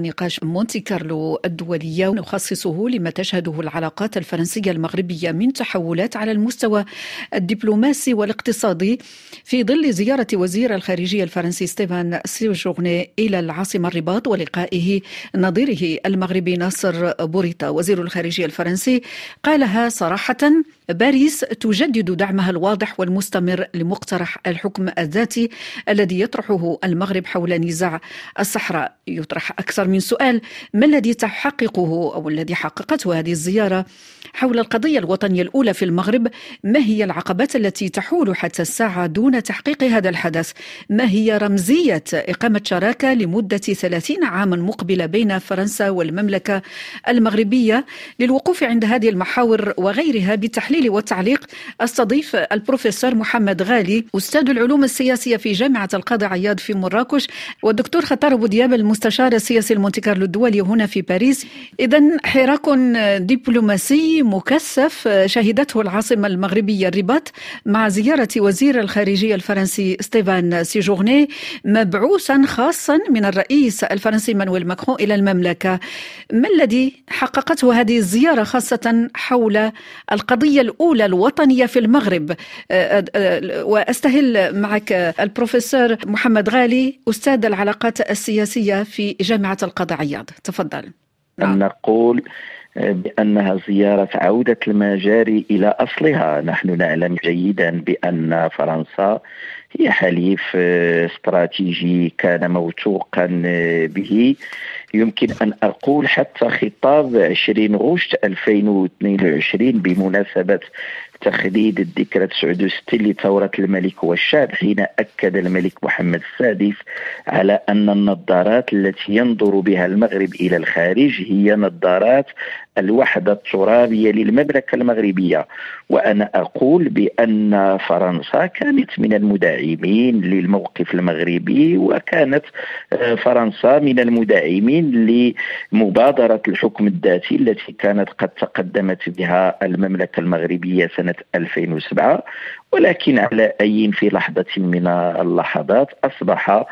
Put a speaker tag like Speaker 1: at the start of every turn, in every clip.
Speaker 1: نقاش مونتي كارلو الدولية نخصصه لما تشهده العلاقات الفرنسية المغربية من تحولات على المستوى الدبلوماسي والاقتصادي في ظل زيارة وزير الخارجية الفرنسي ستيفان سيجورني إلى العاصمة الرباط ولقائه نظيره المغربي ناصر بوريتا وزير الخارجية الفرنسي قالها صراحة باريس تجدد دعمها الواضح والمستمر لمقترح الحكم الذاتي الذي يطرحه المغرب حول نزاع الصحراء. يطرح أكثر من سؤال ما الذي تحققه أو الذي حققته هذه الزيارة حول القضية الوطنية الأولى في المغرب؟ ما هي العقبات التي تحول حتى الساعة دون تحقيق هذا الحدث؟ ما هي رمزية إقامة شراكة لمدة 30 عاما مقبلة بين فرنسا والمملكة المغربية للوقوف عند هذه المحاور وغيرها بالتحليل والتعليق أستضيف البروفيسور محمد غالي أستاذ العلوم السياسية في جامعة القاضي عياض في مراكش والدكتور خطار أبو دياب المستشار السياسي لمونتي كارلو الدولي هنا في باريس. إذا حراك دبلوماسي مكثف شهدته العاصمة المغربية الرباط مع زيارة وزير الخارجية الفرنسي ستيفان سيجورني مبعوثا خاصا من الرئيس الفرنسي إيمانويل ماكرون إلى المملكة. ما الذي حققته هذه الزيارة خاصة حول القضية الأولى الوطنية في المغرب؟ وأستهل معك البروفيسور محمد غالي أستاذ العلاقات السياسية في جامعة القاضي عياض تفضل
Speaker 2: نعم. نقول بأنها زيارة عودة المجاري إلى أصلها، نحن نعلم جيدا بأن فرنسا هي حليف استراتيجي كان موثوقا به. يمكن أن أقول حتى خطاب 20 غشت 2022 بمناسبة تخليد الذكرى 69 لثورة الملك والشعب حين أكد الملك محمد السادس على أن النظارات التي ينظر بها المغرب إلى الخارج هي نظارات الوحدة الترابية للمملكة المغربية. وأنا أقول بأن فرنسا كانت من المدعمين للموقف المغربي وكانت آه، فرنسا من المدعمين لمبادرة الحكم الذاتي التي كانت قد تقدمت بها المملكة المغربية سنة 2007 ولكن على أي في لحظة من اللحظات أصبح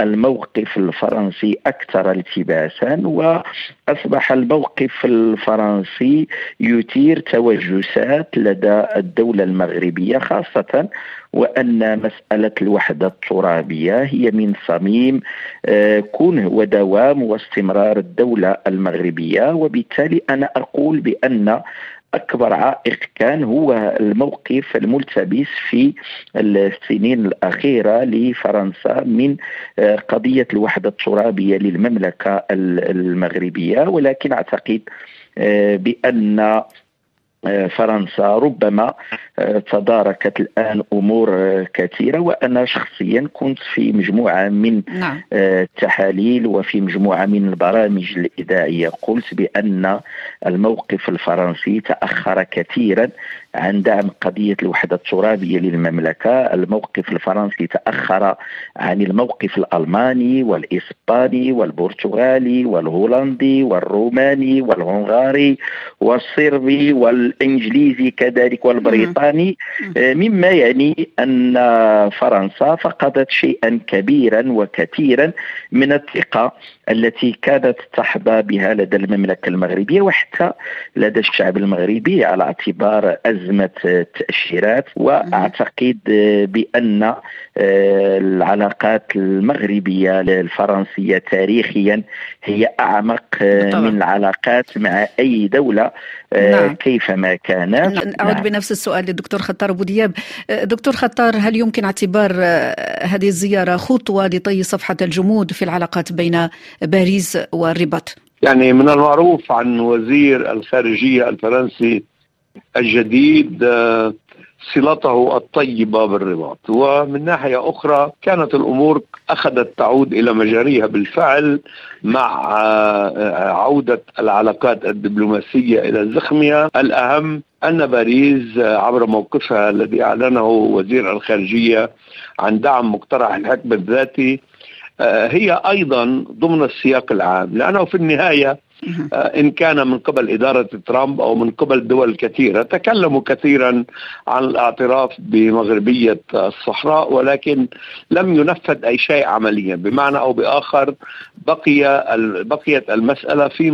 Speaker 2: الموقف الفرنسي أكثر التباسا وأصبح الموقف الفرنسي يثير توجسات لدى الدولة المغربية خاصة وأن مسألة الوحدة الترابية هي من صميم آه، كونه ودوام واستمرار الدولة المغربية. وبالتالي أنا أقول بأن أكبر عائق كان هو الموقف الملتبس في السنين الأخيرة لفرنسا من آه، قضية الوحدة الترابية للمملكة المغربية. ولكن أعتقد آه، بأن آه، فرنسا ربما تداركت الآن أمور آه، كثيرة وأنا شخصيا كنت في مجموعة من نعم. التحاليل وفي مجموعة من البرامج الإذاعية. قلت بأن الموقف الفرنسي تأخر كثيرا عن دعم قضية الوحدة الترابية للمملكة. الموقف الفرنسي تأخر عن الموقف الألماني والإسباني والبرتغالي والهولندي والروماني والهنغاري والصربي والإنجليزي كذلك والبريطاني. آه، مما يعني أن فرنسا فقدت شيئا كبيرا وكثيرا من الثقة التي كانت تحظى بها لدى المملكة المغربية وحتى لدى الشعب المغربي على اعتبار أزمة التأشيرات وأعتقد بأن آه، العلاقات المغربية الفرنسية تاريخيا هي أعمق آه، من العلاقات مع أي دولة نعم. كيفما كانت.
Speaker 1: أعود نعم. بنفس السؤال للدكتور خطار أبو دياب. دكتور خطار هل يمكن اعتبار هذه الزيارة خطوة لطي صفحة الجمود في العلاقات بين باريس والرباط؟
Speaker 3: يعني من المعروف عن وزير الخارجية الفرنسي الجديد آه، صلته الطيبة بالرباط. ومن ناحية أخرى كانت الأمور أخذت تعود إلى مجاريها بالفعل مع آه، عودة العلاقات الدبلوماسية إلى زخمها. الأهم أن باريس آه، عبر موقفها الذي أعلنه وزير الخارجية عن دعم مقترح الحكم الذاتي هي أيضا ضمن السياق العام. لأنه في النهاية إن كان من قبل إدارة ترامب أو من قبل دول كثيرة تكلموا كثيرا عن الاعتراف بمغربية الصحراء ولكن لم ينفذ أي شيء عمليا بمعنى أو بآخر بقي بقيت المسألة في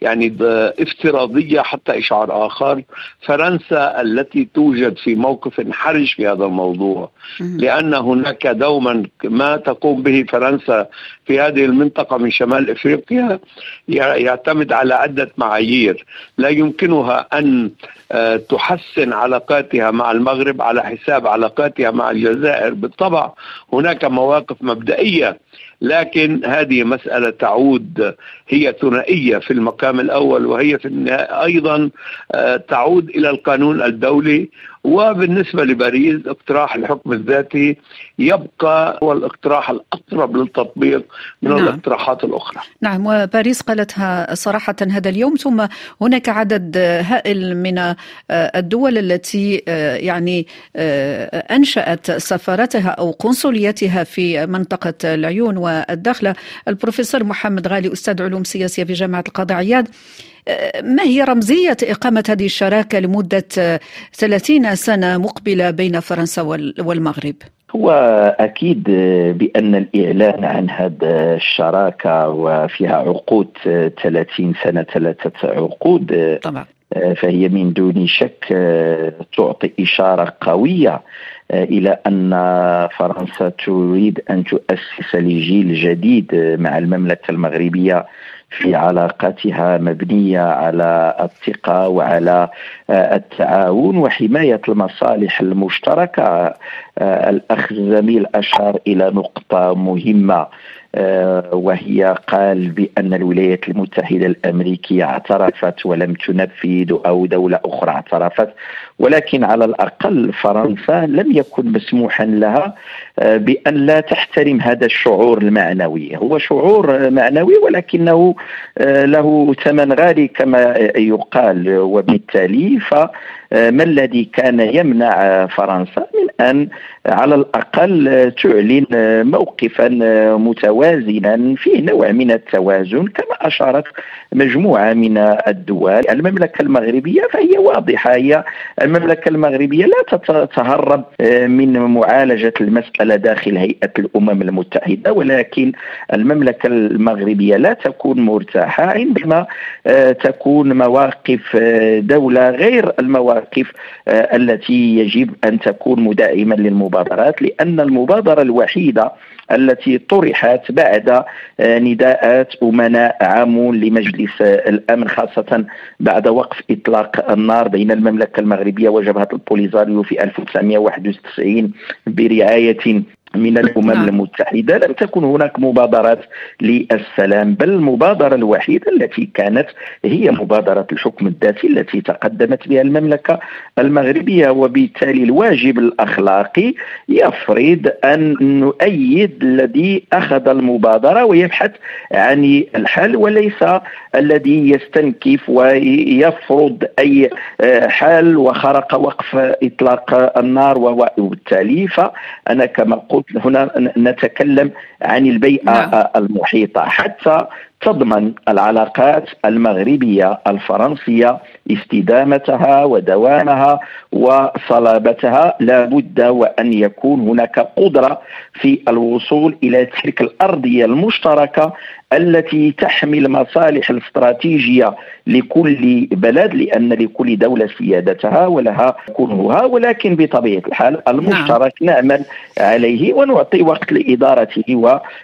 Speaker 3: يعني افتراضية حتى إشعار آخر. فرنسا التي توجد في موقف حرج في هذا الموضوع لأن هناك دوما ما تقوم به فرنسا في هذه المنطقة من شمال إفريقيا يعتمد على عدة معايير لا يمكنها أن آه، تحسن علاقاتها مع المغرب على حساب علاقاتها مع الجزائر. بالطبع هناك مواقف مبدئية لكن هذه مسألة تعود هي ثنائية في المقام الأول وهي في النهاية أيضا آه، تعود إلى القانون الدولي وبالنسبة لباريس اقتراح الحكم الذاتي يبقى هو الاقتراح الأقرب للتطبيق من نعم. الاقتراحات الأخرى
Speaker 1: نعم وباريس قالتها صراحة هذا اليوم ثم هناك عدد هائل من آه، الدول التي آه، يعني أنشأت سفارتها أو قنصليتها في منطقة العيون والداخلة البروفيسور محمد غالي أستاذ علوم سياسية في جامعة القاضي عياد ما هي رمزية إقامة هذه الشراكة لمدة 30 سنة مقبلة بين فرنسا والمغرب؟
Speaker 2: هو أكيد بأن الإعلان عن هذا الشراكة وفيها عقود 30 سنة ثلاثة عقود طبعا فهي من دون شك تعطي إشارة قوية إلى أن فرنسا تريد أن تؤسس لجيل جديد مع المملكة المغربية في علاقاتها مبنية على الثقة وعلى التعاون وحماية المصالح المشتركة. الأخ زميل أشار إلى نقطة مهمة. وهي قال بأن الولايات المتحدة الأمريكية اعترفت ولم تنفذ أو دولة أخرى اعترفت ولكن على الأقل فرنسا لم يكن مسموحا لها آه، بأن لا تحترم هذا الشعور المعنوي. هو شعور معنوي ولكنه آه، له ثمن غالي كما يقال وبالتالي ف آه، ما الذي كان يمنع فرنسا من أن على الأقل تعلن موقفا متوازنا فيه نوع من التوازن كما أشارت مجموعة من الدول. المملكة المغربية فهي واضحة هي المملكة المغربية لا تتهرب آه، من معالجة المسألة داخل هيئة الأمم المتحدة ولكن المملكة المغربية لا تكون مرتاحة عندما آه، تكون مواقف دولة غير المواقف المواقف آه، التي يجب أن تكون مدعما للمبادرات لأن المبادرة الوحيدة التي طرحت بعد آه، نداءات أمناء عامون لمجلس الأمن خاصة بعد وقف إطلاق النار بين المملكة المغربية وجبهة البوليزاريو في 1991 برعاية من الأمم نعم. المتحدة لم تكن هناك مبادرات للسلام بل المبادرة الوحيدة التي كانت هي مبادرة الحكم الذاتي التي تقدمت بها المملكة المغربية وبالتالي الواجب الأخلاقي يفرض أن نؤيد الذي أخذ المبادرة ويبحث عن الحل وليس الذي يستنكف ويفرض أي آه، حل وخرق وقف إطلاق النار وبالتالي فأنا كما قلت هنا نتكلم عن البيئة نعم. المحيطة حتى تضمن العلاقات المغربية الفرنسية استدامتها ودوامها وصلابتها لا بد وأن يكون هناك قدرة في الوصول إلى تلك الأرضية المشتركة التي تحمي المصالح الاستراتيجية لكل بلد لأن لكل دولة سيادتها ولها كنهها ولكن بطبيعة الحال المشترك نعم. نعمل عليه ونعطي وقت لإدارته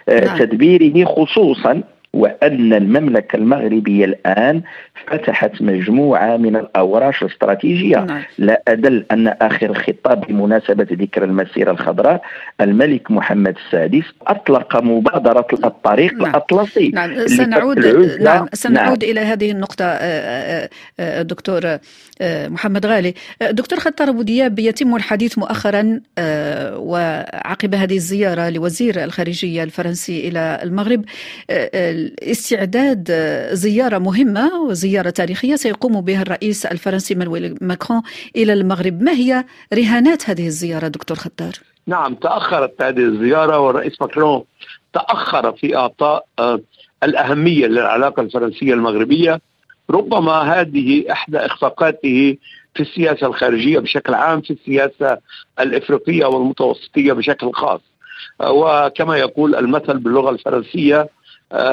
Speaker 2: وتدبيره خصوصا وأن المملكة المغربية الآن فتحت مجموعة من الأوراش الاستراتيجية نعم. لا أدل أن آخر خطاب بمناسبة ذكر المسيرة الخضراء الملك محمد السادس أطلق مبادرة الطريق نعم. الأطلسي
Speaker 1: نعم سنعود نعم سنعود نعم. إلى هذه النقطة آه، آه، آه، دكتور محمد غالي دكتور خطار أبو دياب يتم الحديث مؤخرا وعقب هذه الزيارة لوزير الخارجية الفرنسي إلى المغرب استعداد زيارة مهمة وزيارة تاريخية سيقوم بها الرئيس الفرنسي مانويل ماكرون إلى المغرب. ما هي رهانات هذه الزيارة دكتور خطار؟
Speaker 3: نعم تأخرت هذه الزيارة والرئيس ماكرون تأخر في إعطاء آه، الأهمية للعلاقة الفرنسية المغربية. ربما هذه إحدى إخفاقاته في السياسة الخارجية بشكل عام في السياسة الإفريقية والمتوسطية بشكل خاص. وكما يقول المثل باللغة الفرنسية آه،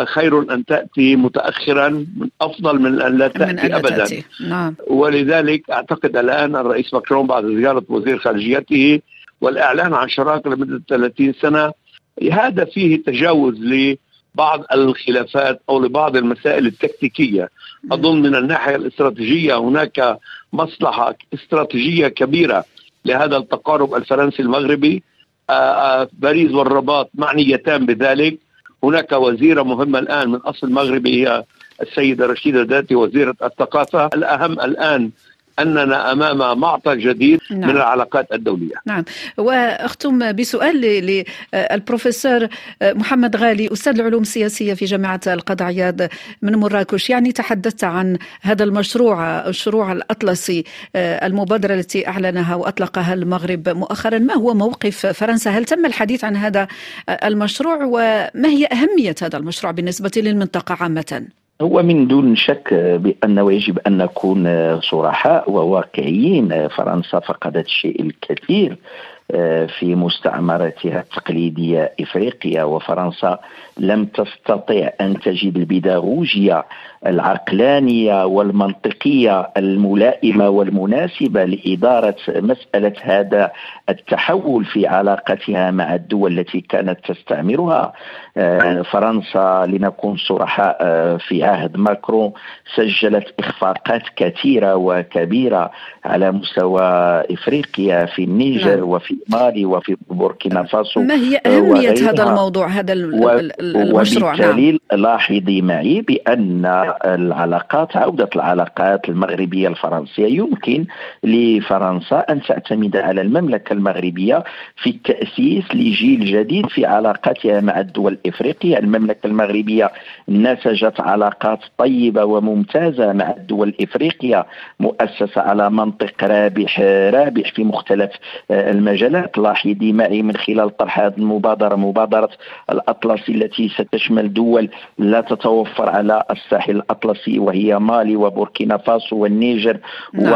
Speaker 3: خير أن تأتي متاخرا من أفضل من أن لا تأتي من ابدا. تأتي. نعم. ولذلك أعتقد الآن الرئيس ماكرون بعد زيارة وزير خارجيته والإعلان عن شراكه لمدة 30 سنة هذا فيه تجاوز لبعض الخلافات أو لبعض المسائل التكتيكية. أظن من الناحية الاستراتيجية هناك مصلحة استراتيجية كبيرة لهذا التقارب الفرنسي المغربي. آه، آه، باريس والرباط معنيتان بذلك. هناك وزيرة مهمة الآن من أصل مغربي هي السيدة رشيدة داتي وزيرة الثقافة. الأهم الآن أننا أمام معطى جديد نعم. من العلاقات الدولية.
Speaker 1: نعم وأختم بسؤال للبروفيسور محمد غالي أستاذ العلوم السياسية في جامعة القاضي عياض من مراكش، يعني تحدثت عن هذا المشروع المشروع الأطلسي المبادرة التي أعلنها وأطلقها المغرب مؤخرا، ما هو موقف فرنسا؟ هل تم الحديث عن هذا المشروع وما هي أهمية هذا المشروع بالنسبة للمنطقة عامة؟
Speaker 2: هو من دون شك بانه يجب أن نكون صرحاء وواقعيين. فرنسا فقدت الشيء الكثير. في مستعمرتها التقليدية إفريقيا وفرنسا لم تستطع أن تجد البيداغوجيه العقلانيه والمنطقية الملائمة والمناسبة لإدارة مسألة هذا التحول في علاقتها مع الدول التي كانت تستعمرها آه، فرنسا لنكون صرحاء آه، في عهد ماكرون سجلت إخفاقات كثيرة وكبيرة على مستوى إفريقيا في النيجر نعم. مالي وفي بوركينا فاسو
Speaker 1: ما هي اهميه هذا الموضوع هذا المشروع
Speaker 2: وبالتالي نعم. لاحظي معي بأن العلاقات عودة العلاقات المغربية الفرنسية يمكن لفرنسا أن تعتمد على المملكة المغربية في التأسيس لجيل جديد في علاقاتها مع الدول الإفريقية، المملكة المغربية نسجت علاقات طيبة وممتازة مع الدول الإفريقية مؤسسة على منطق رابح رابح في مختلف المجالات، لاحظي معي من خلال طرح هذه المبادرة مبادرة الأطلسي التي ستشمل دول لا تتوفر على الساحل الأطلسي وهي مالي وبوركينا فاسو والنيجر. نعم.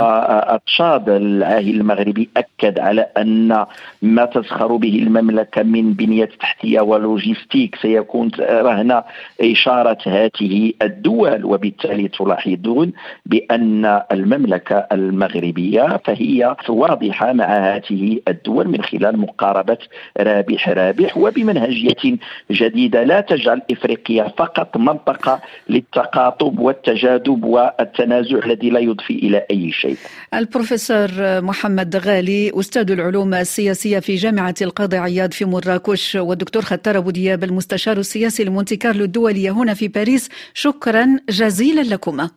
Speaker 2: وتشاد العاهل المغربي أكد على أن ما تزخر به المملكة من بنية تحتية ولوجيستيك سيكون رهن إشارة هذه الدول. وبالتالي تلاحظون بأن المملكة المغربية فهي واضحة مع هذه الدول. من خلال مقاربة رابح رابح وبمنهجية جديدة لا تجعل إفريقيا فقط منطقة للتقاطب والتجاذب والتنازع الذي لا يضفي إلى أي شيء.
Speaker 1: البروفيسور محمد غالي أستاذ العلوم السياسية في جامعة القاضي عياض في مراكش والدكتور ختار أبو دياب المستشار السياسي لمونتي كارلو الدوليه هنا في باريس شكرا جزيلا لكما.